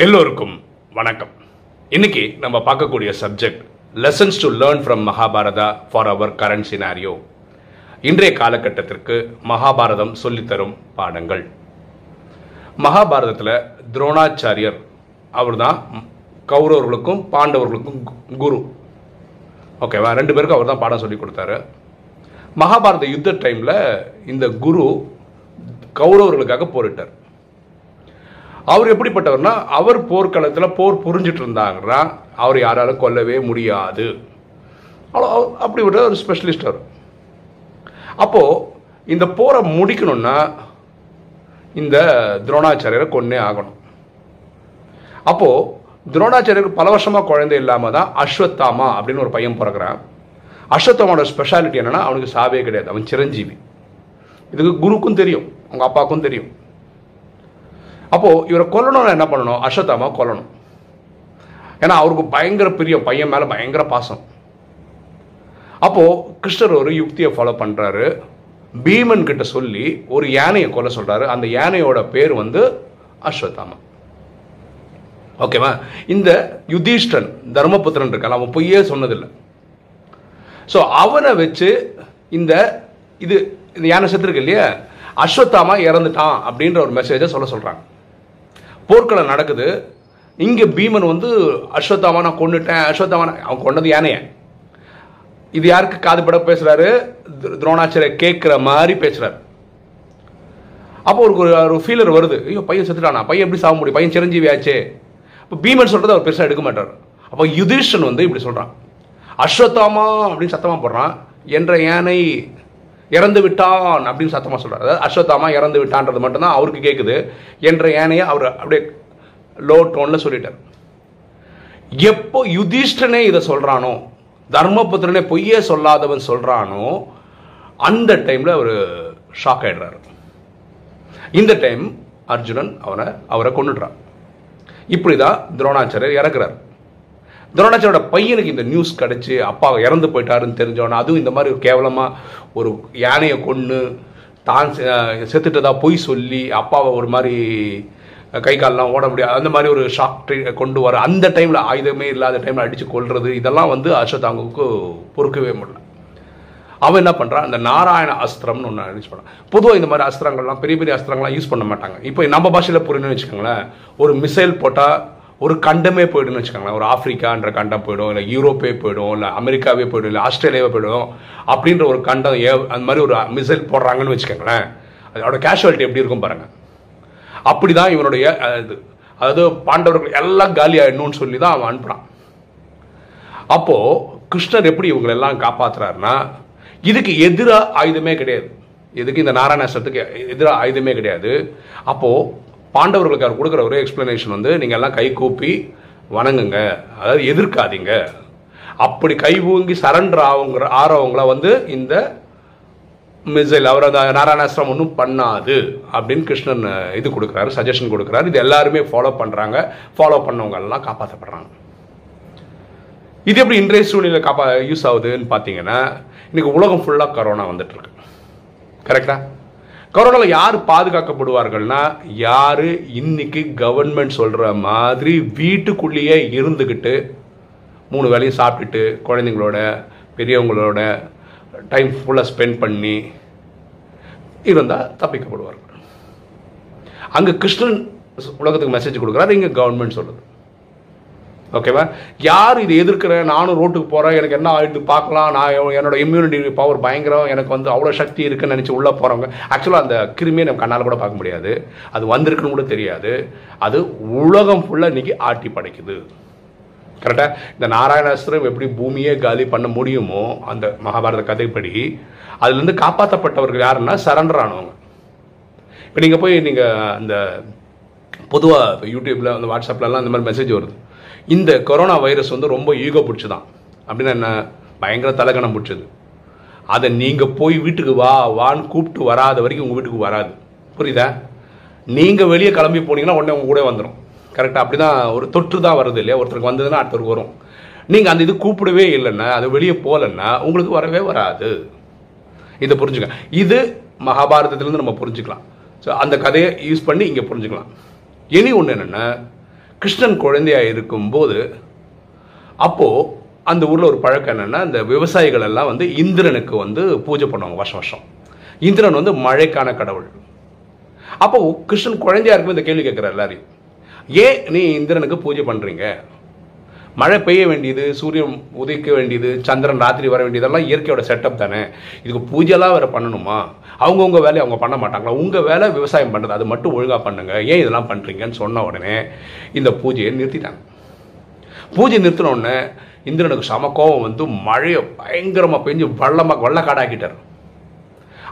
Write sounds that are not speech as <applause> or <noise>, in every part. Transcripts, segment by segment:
எல்லோருக்கும் வணக்கம். இன்னைக்கு நம்ம பார்க்கக்கூடிய subject lessons to learn from Mahabharata for our current scenario இன்றைய காலகட்டத்திற்கு மகாபாரதம் சொல்லித்தரும் பாடங்கள். மகாபாரதத்தில் துரோணாச்சாரியர் அவர் தான் கௌரவர்களுக்கும் பாண்டவர்களுக்கும் கு- குரு ஓகேவா ரெண்டு பேருக்கும் அவர் தான் பாடம் சொல்லி கொடுத்தாரு. மகாபாரத யுத்த டைமில் இந்த குரு கௌரவர்களுக்காக போரிட்டார். அவர் எப்படிப்பட்டவர்னா அவர் போர்க்களத்தில் போர் புரிஞ்சிட்டு இருந்தாங்கன்னா அவர் யாராலும் கொல்லவே முடியாது. அவ்வளோ- அப்படி அப்படிப்பட்ட ஒரு ஸ்பெஷலிஸ்ட் அவர். அப்போது இந்த போரை முடிக்கணும்னா இந்த துரோணாச்சாரியரை கொன்னே ஆகணும். அப்போது துரோணாச்சாரியருக்கு பல வருஷமாக குழந்தை இல்லாமல் தான் அஸ்வத்தாமா அப்படின்னு ஒரு பையன் பிறக்கிறான். அஸ்வத்தாமோட ஸ்பெஷாலிட்டி என்னென்னா அவனுக்கு சாவே கிடையாது. அவன் சிரஞ்சீவி. இதுக்கு குருக்கும் தெரியும் அவங்க அப்பாவுக்கும் தெரியும். அப்போது இவரை கொல்லணும்னா என்ன பண்ணணும்? அஸ்வத்தாமா கொல்லணும். ஏன்னா அவருக்கு பயங்கர பெரிய பையன் மேலே பயங்கர பாசம். அப்போது கிருஷ்ணர் ஒரு யுக்தியை ஃபாலோ பண்ணுறாரு பீமன் கிட்ட சொல்லி ஒரு யானையை கொல்ல சொல்கிறாரு அந்த யானையோட பேர் வந்து அஸ்வத்தாமா. ஓகேவா? இந்த யுதிஷ்டன் தர்மபுத்திரன் இருக்கான். அவன் பொய்யே சொன்னதில்லை. ஸோ அவனை வச்சு இந்த இது இந்த யானை செத்துருக்கு இல்லையா? அஸ்வத்தாமா இறந்துட்டான் அப்படின்ற ஒரு மெசேஜை சொல்ல சொல்கிறாங்க போர்க்களம் நடக்குது. இங்கே பீமன் வந்து அஸ்வத்தாமா நான் கொண்டுட்டேன் அஸ்வத்தாமா அவன் கொண்டது யானையை. இது யாருக்கு காதுபட பேசுகிறாரு துர- துரோணாச்சாரிய கேட்குற மாதிரி பேசுகிறார் அப்போ ஒரு ஒரு ஃபீலர் வருது. ஐயோ பையன் செத்துட்டானா? பையன் எப்படி சாக முடியும்? பையன் சிரஞ்சீவி ஆச்சே இப்போ பீமன் சொல்கிறது அவர் பெருசாக எடுக்க மாட்டார். அப்போ யுதிஷன் வந்து இப்படி சொல்கிறான் அஸ்வத்தாமா அப்படின்னு சத்தமாக போடுறான். என்ற யானை இறந்து விட்டான் அப்படின்னு சத்தமாக சொல்கிறார் அதாவது அஸ்வத்தாமா இறந்து விட்டான்றது மட்டும்தான் அவருக்கு கேட்குது என்ற ஏனையை அவர் அப்படியே லோ டோனில் சொல்லிட்டார். எப்போ யுதிஷ்டனே இதை சொல்கிறானோ தர்மபுத்திரனே பொய்யே சொல்லாதவன் சொல்கிறானோ அந்த டைமில் அவர் ஷாக் ஆயிடுறாரு. இந்த டைம் அர்ஜுனன் அவனை அவரை கொண்டுடுறான் இப்படிதான் துரோணாச்சாரியர் இறக்குறார். துரோணாச்சாரோட பையனுக்கு இந்த நியூஸ் கிடச்சி அப்பா இறந்து போயிட்டாருன்னு தெரிஞ்சோன்னா அதுவும் இந்த மாதிரி கேவலமாக ஒரு யானையை கொன்று தான் செ- செத்துட்டதா பொய் சொல்லி அப்பாவை ஒரு மாதிரி கை கால்லாம் ஓட முடியாது. அந்த மாதிரி ஒரு ஷாக் கொண்டு வர அந்த டைமில் ஆயுதமே இல்லாத டைமில் அடித்து கொல்றது இதெல்லாம் வந்து அஸ்வத்தாங்குக்கு பொறுக்கவே முடியல. அவன் என்ன பண்ணுறான் அந்த நாராயண அஸ்திரம்னு ஒன்று யூஸ் பண்ணான் பொதுவாக இந்த மாதிரி அஸ்திரங்கள்லாம் பெரிய பெரிய அஸ்திரங்கள்லாம் யூஸ் பண்ண மாட்டாங்க. இப்போ நம்ம பாஷையில் புரியணும்னு வச்சுக்கோங்களேன் ஒரு மிசைல் போட்டால் ஒரு கண்டமே போயிடுன்னு வச்சுக்கோங்களேன். ஒரு ஆப்பிரிக்கான்ற கண்டம் போயிடும் இல்லை யூரோப்பே போயிடும் இல்லை அமெரிக்காவே போயிடும் இல்லை ஆஸ்திரேலியாவே போயிடும் அப்படின்ற ஒரு கண்டம் ஏ அந்த மாதிரி ஒரு மிசைல் போடுறாங்கன்னு வச்சுக்கோங்களேன். அதோட கேஷுவாலிட்டி எப்படி இருக்கும் பாருங்கள் அப்படி தான் இவனுடைய இது அதாவது பாண்டவர்கள் எல்லாம் காலி ஆயிடணும்னு சொல்லி தான் அவன் அனுப்புகிறான் அப்போது கிருஷ்ணர் எப்படி இவங்களெல்லாம் காப்பாற்றுறாருன்னா இதுக்கு எதிராக ஆயுதமே கிடையாது. இதுக்கு இந்த நாராயணாசனத்துக்கு எதிராக ஆயுதமே கிடையாது. அப்போது பாண்டவர்களுக்கு அவர் கொடுக்குற ஒரே எக்ஸ்பிளனேஷன் வந்து நீங்கள் எல்லாம் கை கூப்பி வணங்குங்க. அதாவது எதிர்க்காதீங்க. அப்படி கை ஊங்கி சரண்டர் ஆகுங்கிற ஆறவங்கள வந்து இந்த மிசைல் அவர் அந்த நாராயணாஸ்திரம் ஒன்றும் பண்ணாது அப்படின்னு கிருஷ்ணன் இது கொடுக்குறாரு சஜஷன் கொடுக்குறாரு. இது எல்லாருமே ஃபாலோ பண்ணுறாங்க ஃபாலோ பண்ணவங்க எல்லாம் காப்பாற்றப்படுறாங்க இது எப்படி இன்றைய சூழ்நிலை காப்பா யூஸ் ஆகுதுன்னு பார்த்தீங்கன்னா இன்றைக்கி உலகம் ஃபுல்லாக கரோனா வந்துட்டுருக்கு கரெக்டாக கொரோனாவில் யார் பாதுகாக்கப்படுவார்கள்னா யார் இன்னைக்கு கவர்மெண்ட் சொல்கிற மாதிரி வீட்டுக்குள்ளேயே இருந்துக்கிட்டு மூணு வேளையும் சாப்பிட்டுட்டு குழந்தைங்களோட பெரியவங்களோட டைம் ஃபுல்லாக ஸ்பெண்ட் பண்ணி இருந்தால் தப்பிக்கப்படுவார்கள். அங்கே கிருஷ்ணன் உலகத்துக்கு மெசேஜ் கொடுக்குறாரு இங்கே கவர்மெண்ட் சொல்லுது ஓகேவா யார் இது எதிர்க்கிறேன் நானும் ரோட்டுக்கு போகிறேன் எனக்கு என்ன ஆகிட்டு பார்க்கலாம். நான் என்னோட இம்யூனிட்டி பவர் பயங்கரம். எனக்கு வந்து அவ்வளோ சக்தி இருக்குன்னு நினச்சி உள்ளே போகிறவங்க ஆக்சுவலாக அந்த கிருமியை நம்ம கண்ணால் கூட பார்க்க முடியாது. அது வந்திருக்குன்னு கூட தெரியாது. அது உலகம் ஃபுல்லாக இன்றைக்கி ஆட்டி படைக்குது. கரெக்டாக இந்த நாராயணாஸ்திரம் எப்படி பூமியே காலி பண்ண முடியுமோ அந்த மகாபாரத கதைப்படி அதுலேருந்து காப்பாற்றப்பட்டவர்கள் யாருன்னா சரண்டர் ஆனவங்க இப்போ நீங்கள் போய் நீங்கள் அந்த பொதுவாக யூடியூப்பில் அந்த வாட்ஸ்அப்லலாம் அந்த மாதிரி மெசேஜ் வருது. இந்த கொரோனா வைரஸ் வந்து ரொம்ப ஈகோ பிடிச்சதான். அப்படின்னா என்ன? பயங்கர தலைகணம் பிடிச்சது. அதை நீங்கள் போய் வீட்டுக்கு வா வான்னு கூப்பிட்டு வராத வரைக்கும் உங்கள் வீட்டுக்கு வராது. புரியுதா? நீங்கள் வெளியே கிளம்பி போனீங்கன்னா உடனே உங்கள் கூட வந்துடும் கரெக்டாக அப்படி தான் ஒரு தொற்று தான் வருது இல்லையா? ஒருத்தருக்கு வந்ததுன்னா அடுத்தருக்கு வரும். நீங்கள் அந்த இது கூப்பிடவே இல்லைன்னா அது வெளியே போகலன்னா உங்களுக்கு வரவே வராது. இதை புரிஞ்சுக்க இது மகாபாரதத்திலேருந்து நம்ம புரிஞ்சுக்கலாம். ஸோ அந்த கதையை யூஸ் பண்ணி இங்கே புரிஞ்சுக்கலாம். இனி ஒன்று என்னென்னா கிருஷ்ணன் குழந்தையாக இருக்கும்போது அப்போது அந்த ஊரில் ஒரு பழக்கம் என்னென்னா இந்த விவசாயிகள் எல்லாம் வந்து இந்திரனுக்கு வந்து பூஜை பண்ணுவாங்க வருஷம் வருஷம். இந்திரன் வந்து மழைக்கான கடவுள். அப்போது கிருஷ்ணன் குழந்தையா இருக்கும் இந்த கேள்வி கேட்குற எல்லாரையும். ஏன் நீ இந்திரனுக்கு பூஜை பண்ணுறீங்க மழை பெய்ய வேண்டியது சூரியன் உதிக்க வேண்டியது சந்திரன் ராத்திரி வர வேண்டியதெல்லாம் இயற்கையோட செட்டப் தானே. இதுக்கு பூஜைலாம் வேறு பண்ணணுமா? அவங்கவுங்க வேலையை அவங்க பண்ண மாட்டாங்களா? உங்கள் வேலை விவசாயம் பண்ணுறது அது மட்டும் ஒழுங்காக பண்ணுங்க. ஏன் இதெல்லாம் பண்ணுறீங்கன்னு சொன்ன உடனே இந்த பூஜையை நிறுத்திட்டாங்க. பூஜை நிறுத்தின உடனே இந்திரனுக்கு சம கோபம் வந்து மழையை பயங்கரமாக பெஞ்சு வெள்ளமாக வெள்ளக்காடாக்கிட்டார்.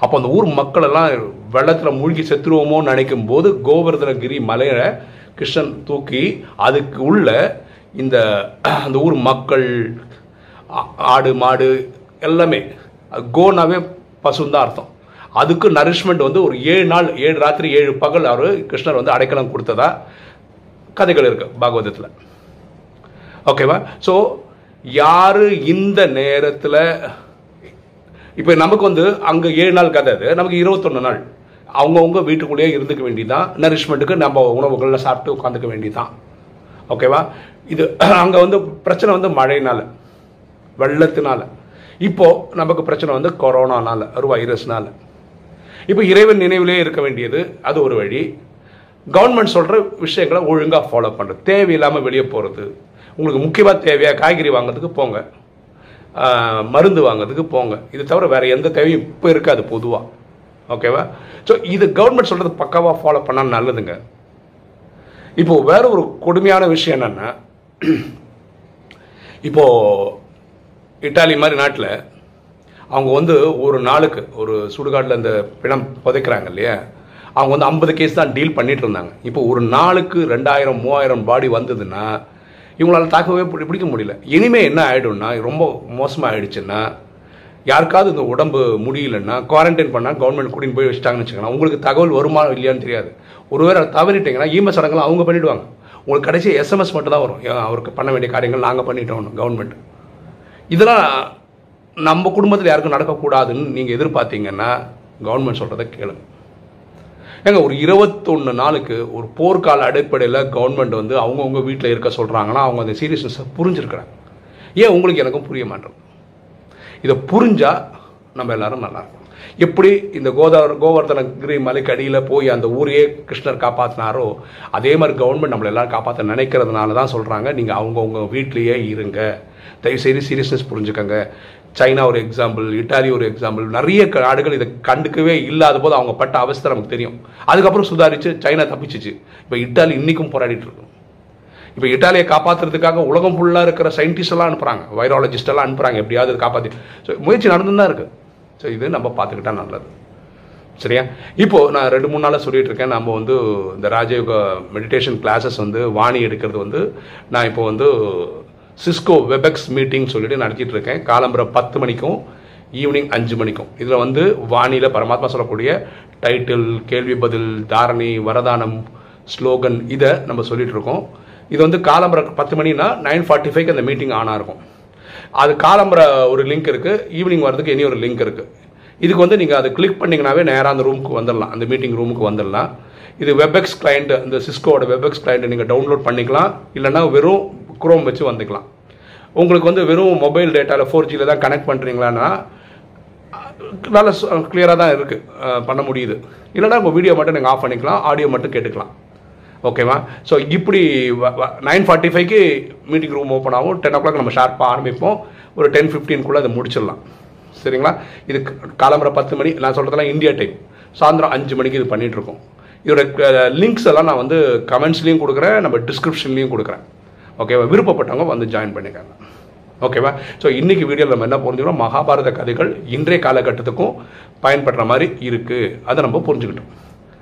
அப்போ அந்த ஊர் மக்கள் எல்லாம் வெள்ளத்தில் மூழ்கி செத்துருவோமோன்னு நினைக்கும் போது கோவர்தனகிரி மலையை கிருஷ்ணன் தூக்கி அதுக்கு உள்ள இந்த அந்த ஊர் மக்கள் ஆடு மாடு எல்லாமே கோனாவே பசுன்னு தான் அர்த்தம். அதுக்கு நரிஷ்மெண்ட் வந்து ஒரு ஏழு நாள் ஏழு ராத்திரி ஏழு பகல் அவர் கிருஷ்ணர் வந்து அடைக்கலம் கொடுத்ததா கதைகள் இருக்கு பாகவதத்தில். ஓகேவா ஸோ யார் இந்த நேரத்தில் இப்போ நமக்கு வந்து அங்கே ஏழு நாள் கதை அது நமக்கு இருபத்தொன்று நாள். அவங்கவுங்க வீட்டுக்குள்ளேயே இருந்துக்க வேண்டியதான் நரிஷ்மெண்ட்டுக்கு நம்ம உணவுகளில் சாப்பிட்டு உட்காந்துக்க வேண்டியதான் ஓகேவா இது <clears throat> அங்கே வந்து பிரச்சனை வந்து மழையினால் வெள்ளத்தினால. இப்போது நமக்கு பிரச்சனை வந்து கொரோனானால ஒரு வைரஸ்னால. இப்போ இறைவன் நினைவிலே இருக்க வேண்டியது அது ஒரு வழி. கவர்மெண்ட் சொல்கிற விஷயங்களை ஒழுங்காக ஃபாலோ பண்ணுறது தேவையில்லாமல் வெளியே போகிறது உங்களுக்கு முக்கியமாக தேவையாக காய்கறி வாங்குறதுக்கு போங்க. மருந்து வாங்கிறதுக்கு போங்க. இது தவிர வேறு எந்த தேவையும் இப்போ இருக்காது பொதுவாக ஓகேவா ஸோ இது கவர்மெண்ட் சொல்கிறது பக்காவாக ஃபாலோ பண்ணால் நல்லதுங்க. இப்போ வேற ஒரு கொடுமையான விஷயம் என்னன்னா இப்போ இட்டாலி மாதிரி நாட்டில் அவங்க வந்து ஒரு நாளுக்கு ஒரு சுடுகாட்டில் இந்த பிணம் புதைக்கிறாங்க இல்லையா? அவங்க வந்து ஐம்பது கேஸ் தான் டீல் பண்ணிட்டு இருந்தாங்க. இப்போ ஒரு நாளுக்கு ரெண்டாயிரம் மூவாயிரம் பாடி வந்ததுன்னா இவங்களால் தாக்கவே பிடி- பிடிக்க முடியல. இனிமேல் என்ன ஆகிடும்னா ரொம்ப மோசமாக ஆயிடுச்சுன்னா யாருக்காவது இந்த உடம்பு முடியலன்னா குவாரண்டைன் பண்ணால் கவர்மெண்ட் கூட்டின்னு போய் வச்சுட்டாங்கன்னு வச்சுக்கோங்க உங்களுக்கு தகவல் வருமா இல்லையான்னு தெரியாது. ஒருவேளை தவறிட்டீங்கன்னா ஈம சடங்கெல்லாம் அவங்க பண்ணிவிடுவாங்க உங்களுக்கு கடைசி எஸ்எம்எஸ் மட்டும் தான் வரும். அவருக்கு பண்ண வேண்டிய காரியங்கள் நாங்கள் பண்ணிட்டோம் கவர்மெண்ட் இதெல்லாம் நம்ம குடும்பத்தில் யாருக்கும் நடக்கக்கூடாதுன்னு நீங்கள் எதிர்பார்த்தீங்கன்னா கவர்மெண்ட் சொல்கிறத கேளுங்க. ஏங்க ஒரு இருபத்தொன்று நாளுக்கு ஒரு போர்க்கால அடிப்படையில் கவர்மெண்ட் வந்து அவங்கவுங்க வீட்டில் இருக்க சொல்கிறாங்கன்னா அவங்க அந்த சீரியஸ்னஸை புரிஞ்சிருக்கிறாங்க. ஏன் உங்களுக்கு எனக்கும் புரிய மாட்டேன் இதை புரிஞ்சால் நம்ம எல்லாரும் நல்லாயிருக்கும். எப்படி இந்த கோதாவர் கோவர்தனகிரி மலைக்கு அடியில் போய் அந்த ஊரையே கிருஷ்ணர் காப்பாற்றினாரோ அதே மாதிரி கவர்மெண்ட் நம்மளை எல்லாரும் காப்பாற்ற நினைக்கிறதுனால தான் சொல்கிறாங்க நீங்கள் அவங்கவுங்க வீட்லேயே இருங்க. தயவுசெய்து சீரியஸ்னஸ் புரிஞ்சுக்கங்க. சைனா ஒரு எக்ஸாம்பிள் இட்டாலி ஒரு எக்ஸாம்பிள் நிறைய க- நாடுகள் இதை கண்டுக்கவே இல்லாத போது அவங்க பட்ட அவஸ்தை நமக்கு தெரியும். அதுக்கப்புறம் சுதாரிச்சு சைனா தப்பிச்சிச்சு. இப்போ இட்டாலி இன்றைக்கும் போராடிட்டு இருக்கு. இப்போ இட்டாலியை காப்பாற்றுறதுக்காக உலகம் ஃபுல்லாக இருக்கிற சயின்டிஸ்ட் எல்லாம் அனுப்புகிறாங்க வைரலஜிஸ்ட் எல்லாம் அனுப்புகிறாங்க எப்படியாவது காப்பாற்றி ஸோ முயற்சி நடந்து தான் இருக்குது ஸோ இது நம்ம பார்த்துக்கிட்டா நல்லது. சரியா? இப்போ நான் ரெண்டு மூணு நாளாக சொல்லிகிட்டு இருக்கேன். நம்ம வந்து இந்த ராஜயோக மெடிடேஷன் கிளாஸஸ் வந்து வாணி எடுக்கிறது வந்து நான் இப்போ வந்து சிஸ்கோ வெபெக்ஸ் மீட்டிங் சொல்லிட்டு நடத்திட்டு இருக்கேன். காலம்பரை பத்து மணிக்கும் ஈவினிங் அஞ்சு மணிக்கும். இதில் வந்து வாணியில் பரமாத்மா சொல்லக்கூடிய டைட்டில் கேள்வி பதில் தாரணி வரதானம் ஸ்லோகன் இதை நம்ம சொல்லிகிட்டு இருக்கோம். இது வந்து காலம்பரை பத்து மணினா நைன் ஃபார்ட்டி ஃபைவ்க்கு அந்த மீட்டிங் ஆனாக இருக்கும் அது காலம்பரை ஒரு லிங்க் இருக்குது ஈவினிங் வரதுக்கு இனி ஒரு லிங்க் இருக்குது இதுக்கு வந்து நீங்கள் அதை கிளிக் பண்ணிங்கனாவே நேராக அந்த ரூமுக்கு வந்துடலாம் அந்த மீட்டிங் ரூமுக்கு வந்துடலாம். இது வெப்எக்ஸ் கிளைண்ட் இந்த சிஸ்கோட வெப்எக்ஸ் கிளைண்ட்டை நீங்கள் டவுன்லோட் பண்ணிக்கலாம் இல்லைன்னா வெறும் குரோம் வச்சு வந்துக்கலாம். உங்களுக்கு வந்து வெறும் மொபைல் டேட்டாவில் ஃபோர் ஜியில் தான் கனெக்ட் பண்ணுறீங்களான்னா நல்ல கிளியராக தான் இருக்குது பண்ண முடியுது. இல்லைன்னா உங்கள் வீடியோ மட்டும் நீங்கள் ஆஃப் பண்ணிக்கலாம் ஆடியோ மட்டும் கேட்டுக்கலாம். ஓகேவா ஸோ இப்படி நைன் ஃபார்ட்டி ஃபைவ்க்கு மீட்டிங் ரூம் ஓப்பன் ஆகும். டென் ஓ கிளாக் நம்ம ஷார்ப்பாக ஆரம்பிப்போம். ஒரு டென் ஃபிஃப்டீன்குள்ளே அதை முடிச்சிடலாம். சரிங்களா? இது காலம்பரை பத்து மணி நான் சொல்கிறதெல்லாம் இந்தியா டைம் சாயந்தரம் அஞ்சு மணிக்கு இது பண்ணிகிட்ருக்கோம் இதோட லிங்க்ஸ் எல்லாம் நான் வந்து கமெண்ட்ஸ்லேயும் கொடுக்குறேன் நம்ம டிஸ்கிரிப்ஷன்லேயும் கொடுக்குறேன். ஓகேவா விருப்பப்பட்டவங்க வந்து ஜாயின் பண்ணிக்காங்க. ஓகேவா ஸோ இன்றைக்கி வீடியோவில் நம்ம என்ன புரிஞ்சுக்கிறோம்? மகாபாரத கதைகள் இன்றைய காலகட்டத்துக்கும் பயன்படுற மாதிரி இருக்குது அதை நம்ம புரிஞ்சுக்கிட்டோம்.